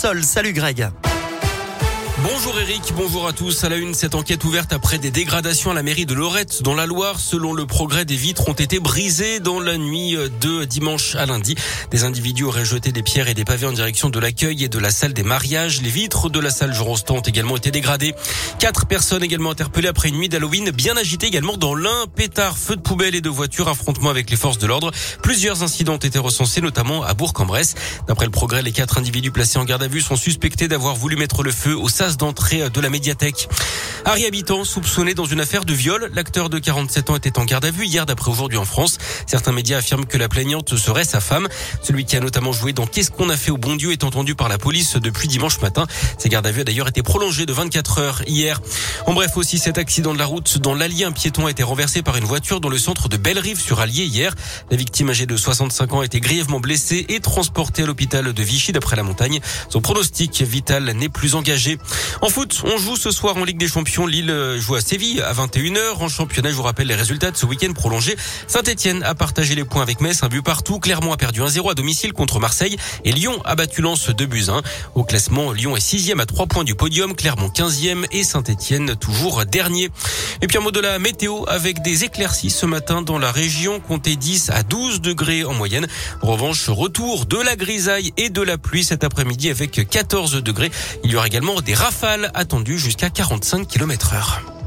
Salut Greg. Bonjour Eric, bonjour à tous. À la une, cette enquête ouverte après des dégradations à la mairie de Lorette dans la Loire. Selon le progrès, des vitres ont été brisées dans la nuit de dimanche à lundi. Des individus auraient jeté des pierres et des pavés en direction de l'accueil et de la salle des mariages. Les vitres de la salle Jean ont également été dégradées. Quatre personnes également interpellées après une nuit d'Halloween bien agitée également dans l'un. Pétard, feu de poubelle et de voitures, affrontement avec les forces de l'ordre. Plusieurs incidents ont été recensés, notamment à Bourg-en-Bresse. D'après le progrès, les quatre individus placés en garde à vue sont suspectés d'avoir voulu mettre le feu au sas d'entrée de la médiathèque. Harry Habitant, soupçonné dans une affaire de viol. L'acteur de 47 ans était en garde à vue hier d'après aujourd'hui en France. Certains médias affirment que la plaignante serait sa femme. Celui qui a notamment joué dans Qu'est-ce qu'on a fait au bon Dieu est entendu par la police depuis dimanche matin. Ses gardes à vue a d'ailleurs été prolongés de 24 heures hier. En bref, aussi cet accident de la route dans l'Allier, un piéton a été renversé par une voiture dans le centre de Bellerive sur Allier hier. La victime âgée de 65 ans a été grièvement blessée et transportée à l'hôpital de Vichy d'après la montagne. Son pronostic vital n'est plus engagé. En foot, on joue ce soir en Ligue des Champions. Lille joue à Séville à 21h. En championnat, je vous rappelle les résultats de ce week-end prolongé. Saint-Etienne a partagé les points avec Metz, un but partout. Clermont a perdu 1-0 à domicile contre Marseille. Et Lyon a battu Lens 2 buts 1. Au classement, Lyon est sixième à 3 points du podium. Clermont 15e et Saint-Etienne toujours dernier. Et puis un mot de la météo avec des éclaircies ce matin dans la région. Comptez 10 à 12 degrés en moyenne. En revanche, retour de la grisaille et de la pluie cet après-midi avec 14 degrés. Il y aura également des rafales attendues jusqu'à 45 km heure.